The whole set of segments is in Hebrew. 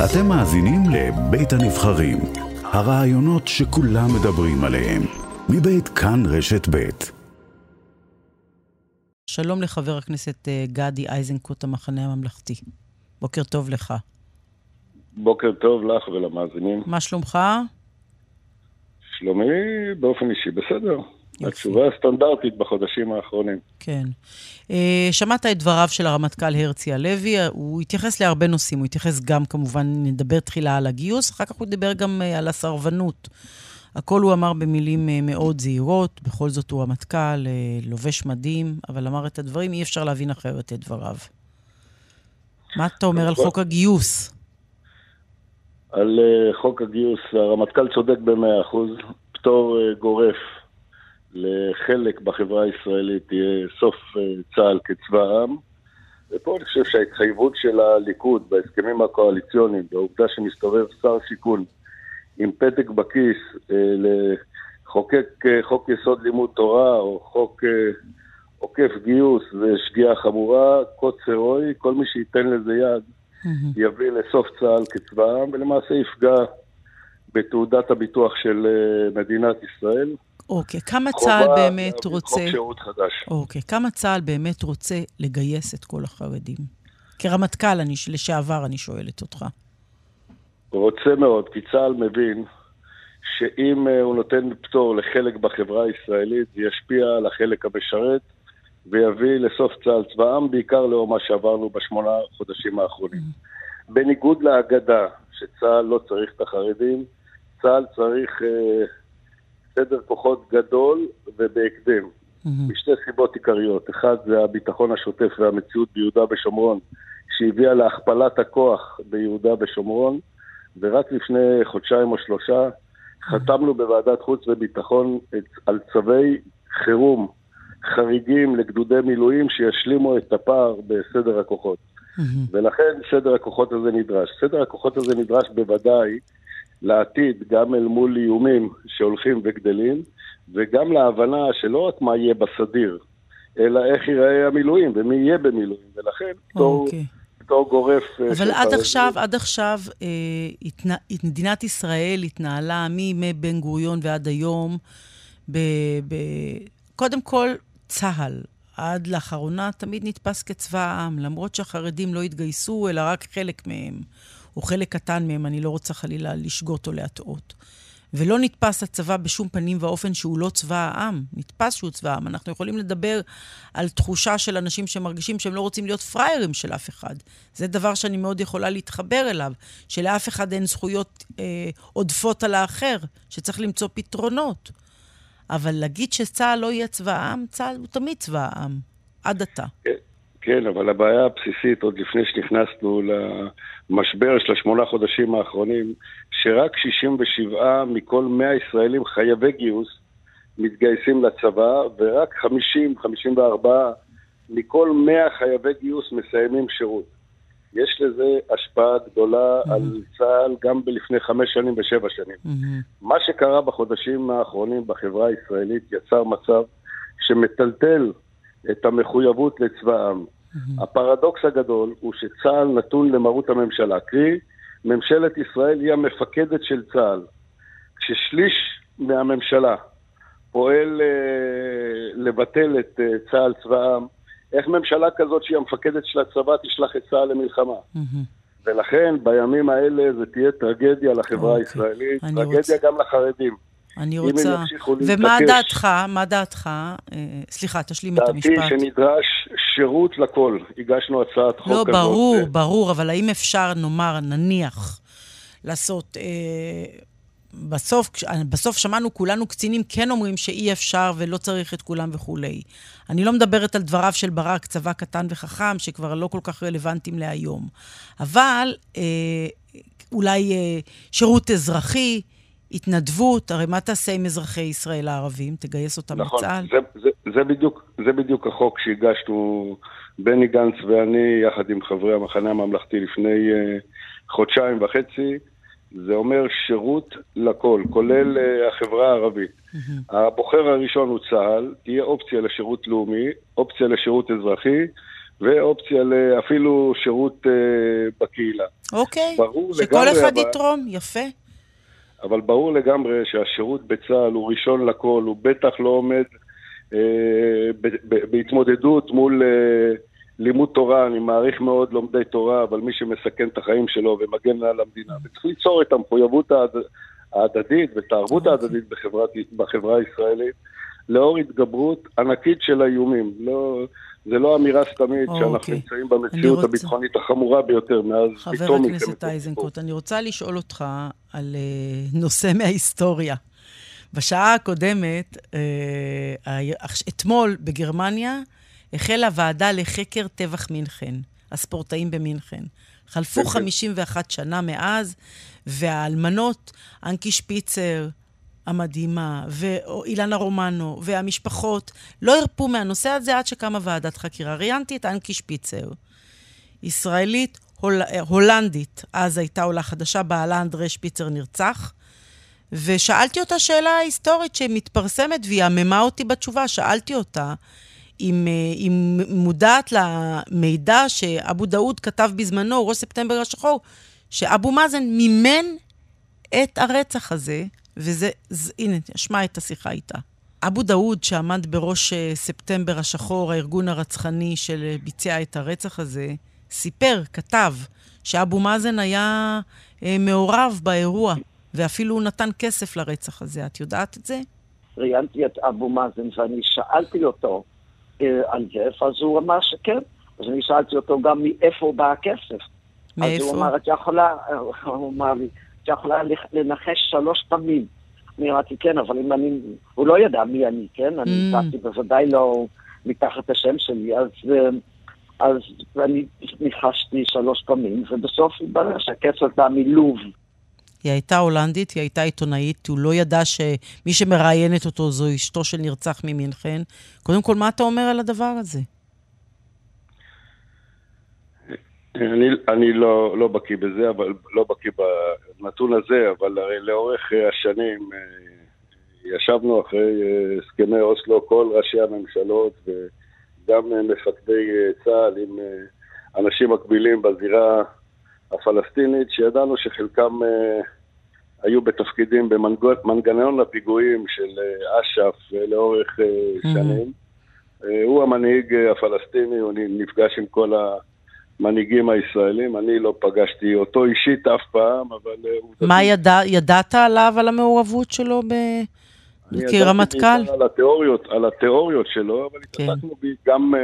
אתם מאזינים לבית הנבחרים, הרעיונות שכולם מדברים עליהם, מבית כאן רשת בית. שלום לחבר הכנסת אה, גדי איזנקוט, המחנה הממלכתי. בוקר טוב לך. בוקר טוב לך ולמאזינים. מה שלומך? שלומי באופן אישי בסדר. התשובה הסטנדרטית בחודשים האחרונים. כן. אה, שמעת את דבריו של הרמטכ"ל הרצי הלוי, הוא התייחס להרבה נושאים, הוא התייחס גם, כמובן, נדבר תחילה על הגיוס, אחר כך הוא דיבר גם אה, על הסרבנות. הכל הוא אמר במילים אה, מאוד זהירות, בכל זאת הוא רמטכ"ל, לובש מדים, אבל אמר את הדברים, אי אפשר להבין אחרת את דבריו. מה אתה אומר על חוק הגיוס? על חוק הגיוס, הרמטכ"ל צודק במאה אחוז, פטור גורף לחלק בחברה הישראלית יהיה סוף אה, צה"ל כצבא העם. ופה אני חושב שההתחייבות של הליכוד בהסכמים הקואליציוניים, והעובדה שמסתובב שר שיכון עם פתק בכיס לחוקק חוק יסוד לימוד תורה או חוק עוקף גיוס ושגיאה חמורה, קוצר רוי, כל מי שייתן לזה יד יביא לסוף צה"ל כצבא העם, ולמעשה יפגע בתעודת הביטוח של אה, מדינת ישראל. אוקיי, כמה צה"ל באמת רוצה... חוק שירות חדש. אוקיי, כמה צה"ל באמת רוצה לגייס את כל החרדים? כרמטכ"ל אני, לשעבר אני שואלת אותך. רוצה מאוד, כי צה"ל מבין שאם אה, הוא נותן פטור לחלק בחברה הישראלית, זה ישפיע על החלק המשרת, ויביא לסוף צה"ל צבא העם, בעיקר לאור מה שעברנו בשמונה חודשים האחרונים. Mm-hmm. בניגוד לאגדה, שצה"ל לא צריך את החרדים, צה"ל צריך אה, סדר כוחות גדול ובהקדם. Mm-hmm. משתי סיבות עיקריות. אחד זה הביטחון השוטף והמציאות ביהודה ושומרון, שהביאה להכפלת הכוח ביהודה ושומרון, ורק לפני חודשיים או שלושה חתמנו בוועדת חוץ וביטחון על צווי חירום חריגים לגדודי מילואים שישלימו את הפער בסדר הכוחות. Mm-hmm. ולכן סדר הכוחות הזה נדרש. סדר הכוחות הזה נדרש בוודאי לעתיד, גם אל מול איומים שהולכים וגדלים, וגם להבנה שלא רק מה יהיה בסדיר, אלא איך ייראה המילואים ומי יהיה במילואים, ולכן פטור... Okay. פטור גורף. אה, אבל עד עכשיו, עד עכשיו, אה, התנ... מדינת ישראל התנהלה מימי בן גוריון ועד היום, ב... ב... קודם כל, צה"ל עד לאחרונה תמיד נתפס כצבא העם, למרות שהחרדים לא התגייסו, אלא רק חלק מהם, או חלק קטן מהם, אני לא רוצה חלילה לשגות או להטעות. ולא נתפס הצבא בשום פנים ואופן שהוא לא צבא העם. נתפס שהוא צבא העם. אנחנו יכולים לדבר על תחושה של אנשים שמרגישים שהם לא רוצים להיות פראיירים של אף אחד. זה דבר שאני מאוד יכולה להתחבר אליו, שלאף אחד אין זכויות אה, עודפות על האחר, שצריך למצוא פתרונות. אבל להגיד שצה"ל לא יהיה צבא העם, צה"ל הוא תמיד צבא העם, עד עתה. כן, אבל הבעיה הבסיסית, עוד לפני שנכנסנו למשבר של השמונה חודשים האחרונים, שרק 67 מכל 100 ישראלים חייבי גיוס מתגייסים לצבא, ורק 50, 54 מכל 100 חייבי גיוס מסיימים שירות. יש לזה השפעה גדולה mm-hmm. על צה"ל גם בלפני חמש שנים ושבע שנים. Mm-hmm. מה שקרה בחודשים האחרונים בחברה הישראלית יצר מצב שמטלטל את המחויבות לצבא העם. Mm-hmm. הפרדוקס הגדול הוא שצה"ל נתון למרות הממשלה, קרי, ממשלת ישראל היא המפקדת של צה"ל. כששליש מהממשלה פועל אה, לבטל את אה, צה"ל צבא העם, איך ממשלה כזאת שהיא המפקדת של הצבא תשלח את צה"ל למלחמה? ולכן בימים האלה זה תהיה טרגדיה לחברה אוקיי. הישראלית, טרגדיה רוצה... גם לחרדים. אני רוצה... ומה דעתך? מה דעתך? אה, סליחה, תשלים את המשפט. דעתי שנדרש שירות לכל. הגשנו הצעת חוק לא, כזאת. לא, ברור, ברור, אבל האם אפשר, נאמר, נניח, לעשות... אה, בסוף, בסוף שמענו כולנו קצינים כן אומרים שאי אפשר ולא צריך את כולם וכולי. אני לא מדברת על דבריו של ברק, צבא קטן וחכם, שכבר לא כל כך רלוונטיים להיום. אבל אה, אולי אה, שירות אזרחי, התנדבות, הרי מה תעשה עם אזרחי ישראל הערבים? תגייס אותם נכון, לצה"ל? נכון, זה, זה, זה, בדיוק, זה בדיוק החוק שהגשנו, בני גנץ ואני, יחד עם חברי המחנה הממלכתי לפני אה, חודשיים וחצי. זה אומר שירות לכל, כולל uh, החברה הערבית. Mm-hmm. הבוחר הראשון הוא צה"ל, תהיה אופציה לשירות לאומי, אופציה לשירות אזרחי, ואופציה אפילו שירות בקהילה. אוקיי, שכל אחד. יתרום, יפה. אבל ברור לגמרי שהשירות בצה"ל הוא ראשון לכל, הוא בטח לא עומד אה, בהתמודדות מול אה, לימוד תורה, אני מעריך מאוד לומדי תורה, אבל מי שמסכן את החיים שלו ומגן על המדינה. וצריך ליצור את המחויבות ההדדית ואת הערבות. ההדדית בחברה, בחברה הישראלית, לאור התגברות ענקית של האיומים. לא, זה לא אמירה סתמית oh, שאנחנו אוקיי. נמצאים במציאות רוצה... הביטחונית החמורה ביותר מאז חבר הכנסת איזנקוט, אני רוצה לשאול אותך על uh, נושא מההיסטוריה. בשעה הקודמת, אה, אתמול בגרמניה, החלה ועדה לחקר טבח מינכן, הספורטאים במינכן. חלפו 51 שנה מאז, והאלמנות, אנקי שפיצר, המדהימה, ואילנה רומנו, והמשפחות, לא הרפו מהנושא הזה עד שקמה ועדת חקירה. ראיינתי את אנקי שפיצר, ישראלית, הול... הולנדית, אז הייתה עולה חדשה, בעלה אנדרי שפיצר נרצח, ושאלתי אותה שאלה היסטורית שמתפרסמת והיא עממה אותי בתשובה. שאלתי אותה אם היא מודעת למידע שאבו דאוד כתב בזמנו, ראש ספטמבר השחור, שאבו מאזן מימן את הרצח הזה, וזה, זה, הנה, אשמע את השיחה איתה. אבו דאוד, שעמד בראש אה, ספטמבר השחור, הארגון הרצחני שביצע את הרצח הזה, סיפר, כתב, שאבו מאזן היה אה, מעורב באירוע. ואפילו הוא נתן כסף לרצח הזה. את יודעת את זה? ראיינתי את אבו מאזן ואני שאלתי אותו אה, על זה, אז הוא אמר שכן. אז אני שאלתי אותו גם מאיפה בא הכסף. מאיפה? אז הוא אמר, את יכולה, הוא אמר לי, את יכולה לנחש שלוש פעמים. אני אמרתי, כן, אבל אם אני, הוא לא ידע מי אני, כן? אני mm. באתי בוודאי לא מתחת השם שלי, אז, אה, אז אני ניחשתי שלוש פעמים, ובסוף התברר שהכסף בא מלוב. היא הייתה הולנדית, היא הייתה עיתונאית, הוא לא ידע שמי שמראיינת אותו זו אשתו של נרצח ממינכן. קודם כל, מה אתה אומר על הדבר הזה? אני, אני לא, לא בקיא בזה, אבל לא בקיא בנתון הזה, אבל הרי לאורך השנים אה, ישבנו אחרי אה, הסכמי אוסלו, כל ראשי הממשלות וגם מפקדי אה, צה"ל עם אנשים מקבילים בזירה הפלסטינית, שידענו שחלקם אה, היו בתפקידים במנגנון הפיגועים של אה, אש"ף אה, לאורך אה, שנים. Mm-hmm. אה, הוא המנהיג אה, הפלסטיני, הוא נפגש עם כל המנהיגים הישראלים. אני לא פגשתי אותו אישית אף פעם, אבל... אה, מה ידע, ידעת עליו, על המעורבות שלו ב... כרמטכ"ל? על התיאוריות, על התיאוריות שלו, אבל כן. התעסקנו גם,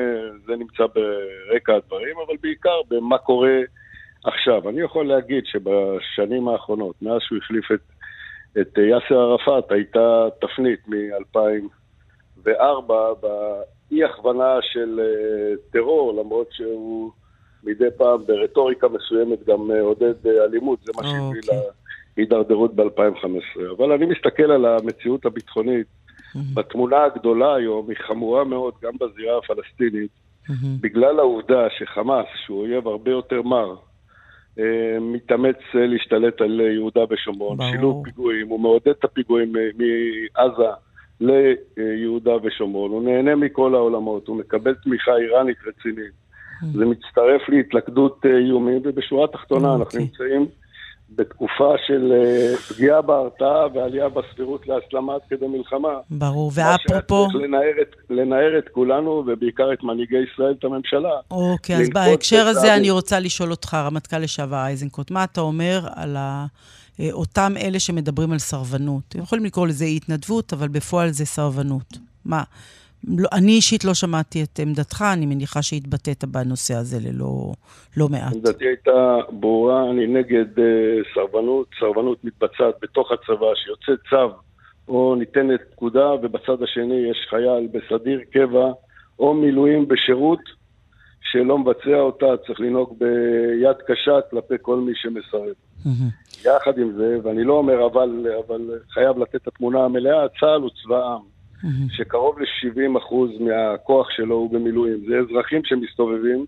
זה נמצא ברקע הדברים, אבל בעיקר במה קורה עכשיו, אני יכול להגיד שבשנים האחרונות, מאז שהוא החליף את, את יאסר ערפאת, הייתה תפנית מ-2004 באי הכוונה של אה, טרור, למרות שהוא מדי פעם ברטוריקה מסוימת גם אה, עודד אה, אלימות, זה מה שהביא אוקיי. להידרדרות ב-2015. אבל אני מסתכל על המציאות הביטחונית, בתמונה הגדולה היום, היא חמורה מאוד גם בזירה הפלסטינית, בגלל העובדה שחמאס, שהוא אויב הרבה יותר מר, אה, מתאמץ אה, להשתלט על אה, יהודה ושומרון. שילוב פיגועים, הוא מעודד את הפיגועים מעזה ליהודה ושומרון. הוא נהנה מכל העולמות, הוא מקבל תמיכה איראנית רצינית. זה מצטרף להתלכדות איומים, ובשורה התחתונה אנחנו אוקיי. נמצאים בתקופה של אה, פגיעה בהרתעה ועלייה בסבירות להסלמה עד כדי מלחמה. ברור, ואפרופו... מה לנער את, לנער את כולנו, ובעיקר את מנהיגי ישראל, את הממשלה. אוקיי, אז בהקשר הזה אני רוצה לשאול אותך, רמטכ"ל לשעבר איזנקוט, מה אתה אומר על ה... אה, אותם אלה שמדברים על סרבנות? הם יכולים לקרוא לזה התנדבות, אבל בפועל זה סרבנות. מה? לא, אני אישית לא שמעתי את עמדתך, אני מניחה שהתבטאת בנושא הזה ללא לא מעט. עמדתי הייתה ברורה, אני נגד uh, סרבנות. סרבנות מתבצעת בתוך הצבא, שיוצא צו או ניתנת פקודה, ובצד השני יש חייל בסדיר קבע או מילואים בשירות שלא מבצע אותה, צריך לנהוג ביד קשה כלפי כל מי שמסרב. יחד עם זה, ואני לא אומר אבל, אבל חייב לתת את התמונה המלאה, צה"ל הוא צבא העם. Mm-hmm. שקרוב ל-70% מהכוח שלו הוא במילואים. זה אזרחים שמסתובבים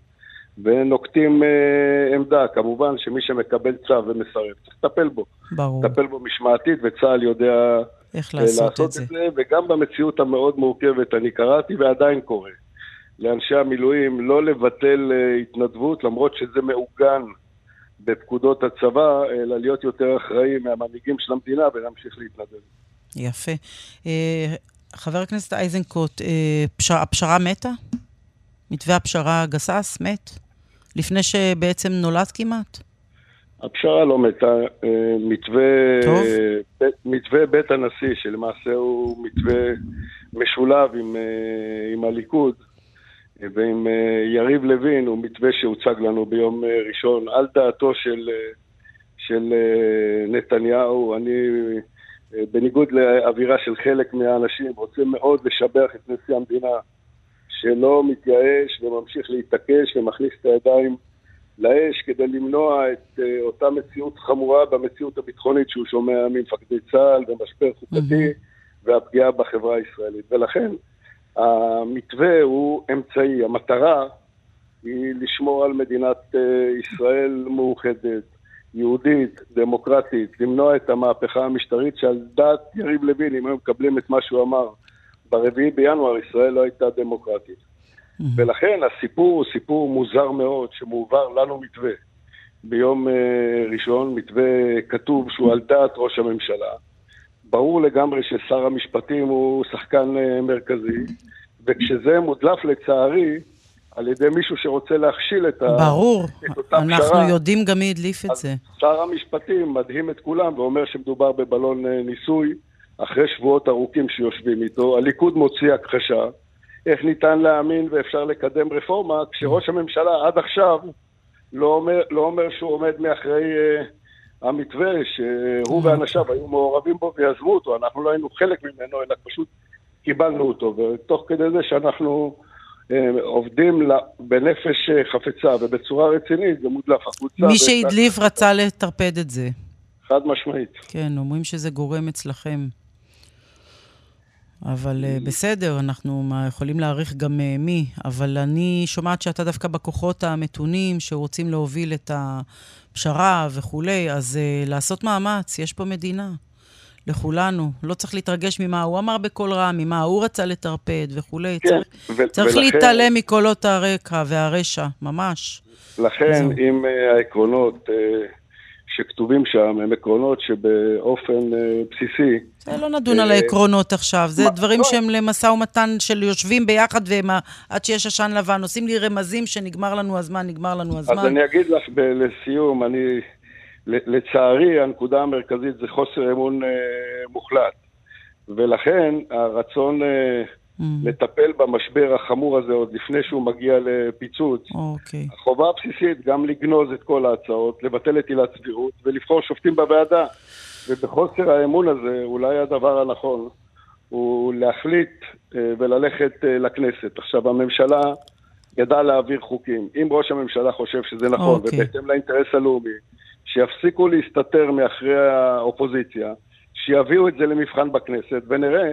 ונוקטים אה, עמדה. כמובן שמי שמקבל צו ומסרב, צריך לטפל בו. ברור. לטפל בו משמעתית, וצה"ל יודע איך לעשות, לעשות את, זה. את זה. וגם במציאות המאוד מורכבת, אני קראתי ועדיין קורא. לאנשי המילואים לא לבטל התנדבות, למרות שזה מעוגן בפקודות הצבא, אלא להיות יותר אחראיים מהמנהיגים של המדינה ולהמשיך להתנדב. יפה. חבר הכנסת איזנקוט, פשר, הפשרה מתה? מתווה הפשרה גסס, מת? לפני שבעצם נולד כמעט? הפשרה לא מתה. אה, מתווה, בית, מתווה בית הנשיא, שלמעשה הוא מתווה משולב עם, אה, עם הליכוד ועם אה, יריב לוין, הוא מתווה שהוצג לנו ביום ראשון על דעתו של, של נתניהו. אני, בניגוד לאווירה של חלק מהאנשים, רוצה מאוד לשבח את נשיא המדינה שלא מתייאש וממשיך להתעקש ומכניס את הידיים לאש כדי למנוע את uh, אותה מציאות חמורה במציאות הביטחונית שהוא שומע ממפקדי צה"ל ומשבר חוקתי mm-hmm. והפגיעה בחברה הישראלית. ולכן המתווה הוא אמצעי. המטרה היא לשמור על מדינת uh, ישראל מאוחדת, יהודית, דמוקרטית, למנוע את המהפכה המשטרית שעל דעת יריב לוין, אם היו מקבלים את מה שהוא אמר ברביעי בינואר, ישראל לא הייתה דמוקרטית. ולכן הסיפור הוא סיפור מוזר מאוד, שמועבר לנו מתווה. ביום uh, ראשון, מתווה כתוב שהוא על דעת ראש הממשלה. ברור לגמרי ששר המשפטים הוא שחקן uh, מרכזי, וכשזה מודלף לצערי על ידי מישהו שרוצה להכשיל את, ברור. ה, את אותה פשרה... ברור, אנחנו יודעים גם מי הדליף את זה. שר המשפטים מדהים את כולם ואומר שמדובר בבלון uh, ניסוי, אחרי שבועות ארוכים שיושבים איתו. הליכוד מוציא הכחשה. איך ניתן להאמין ואפשר לקדם רפורמה, כשראש הממשלה עד עכשיו לא אומר, לא אומר שהוא עומד מאחורי uh, המתווה, שהוא ואנשיו היו מעורבים בו ויזמו אותו, אנחנו לא היינו חלק ממנו, אלא פשוט קיבלנו אותו, ותוך כדי זה שאנחנו עובדים בנפש uh, חפצה ובצורה רצינית, זה מודלף החוצה. מי שהדליף רצה לטרפד את זה. חד משמעית. כן, אומרים שזה גורם אצלכם. אבל uh, בסדר, אנחנו יכולים להעריך גם uh, מי, אבל אני שומעת שאתה דווקא בכוחות המתונים שרוצים להוביל את הפשרה וכולי, אז לעשות מאמץ, יש פה מדינה. לכולנו. לא צריך להתרגש ממה הוא אמר בקול רם, ממה הוא רצה לטרפד וכולי. כן, צריך, ו- צריך ולכן, להתעלם מקולות הרקע והרשע, ממש. לכן, זו. אם uh, העקרונות... Uh, שכתובים שם הם עקרונות שבאופן אה, בסיסי... זה לא נדון על אה, העקרונות עכשיו, זה דברים לא. שהם למשא ומתן של יושבים ביחד עד שיש עשן לבן, עושים לי רמזים שנגמר לנו הזמן, נגמר לנו הזמן. אז אני אגיד לך לסיום, אני... לצערי, הנקודה המרכזית זה חוסר אמון אה, מוחלט. ולכן הרצון mm. לטפל במשבר החמור הזה עוד לפני שהוא מגיע לפיצוץ. אוקיי. Okay. החובה הבסיסית גם לגנוז את כל ההצעות, לבטל את עילת סבירות ולבחור שופטים בוועדה. ובחוסר האמון הזה, אולי הדבר הנכון הוא להחליט אה, וללכת אה, לכנסת. עכשיו, הממשלה ידעה להעביר חוקים. אם ראש הממשלה חושב שזה נכון, okay. אוקיי. ובהתאם לאינטרס הלאומי, שיפסיקו להסתתר מאחרי האופוזיציה, שיביאו את זה למבחן בכנסת, ונראה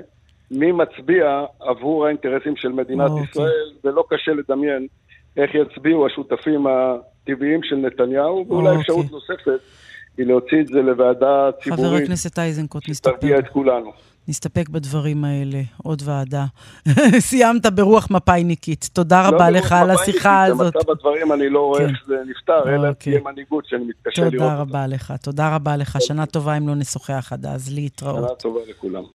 מי מצביע עבור האינטרסים של מדינת אוקיי. ישראל, ולא קשה לדמיין איך יצביעו השותפים הטבעיים של נתניהו, ואולי אוקיי. אפשרות נוספת היא להוציא את זה לוועדה ציבורית. חבר הכנסת איזנקוט. שתרגיע את כולנו. נסתפק בדברים האלה, עוד ועדה. סיימת ברוח מפאיניקית. תודה לא רבה לך על השיחה הזאת. במצב הדברים אני לא רואה כן. איך זה נפתר, אלא אוקיי. תהיה מנהיגות שאני מתקשה לראות. תודה רבה לך, תודה רבה לך. שנה טובה אם לא נשוחח עד אז, להתראות. שנה טובה לכולם.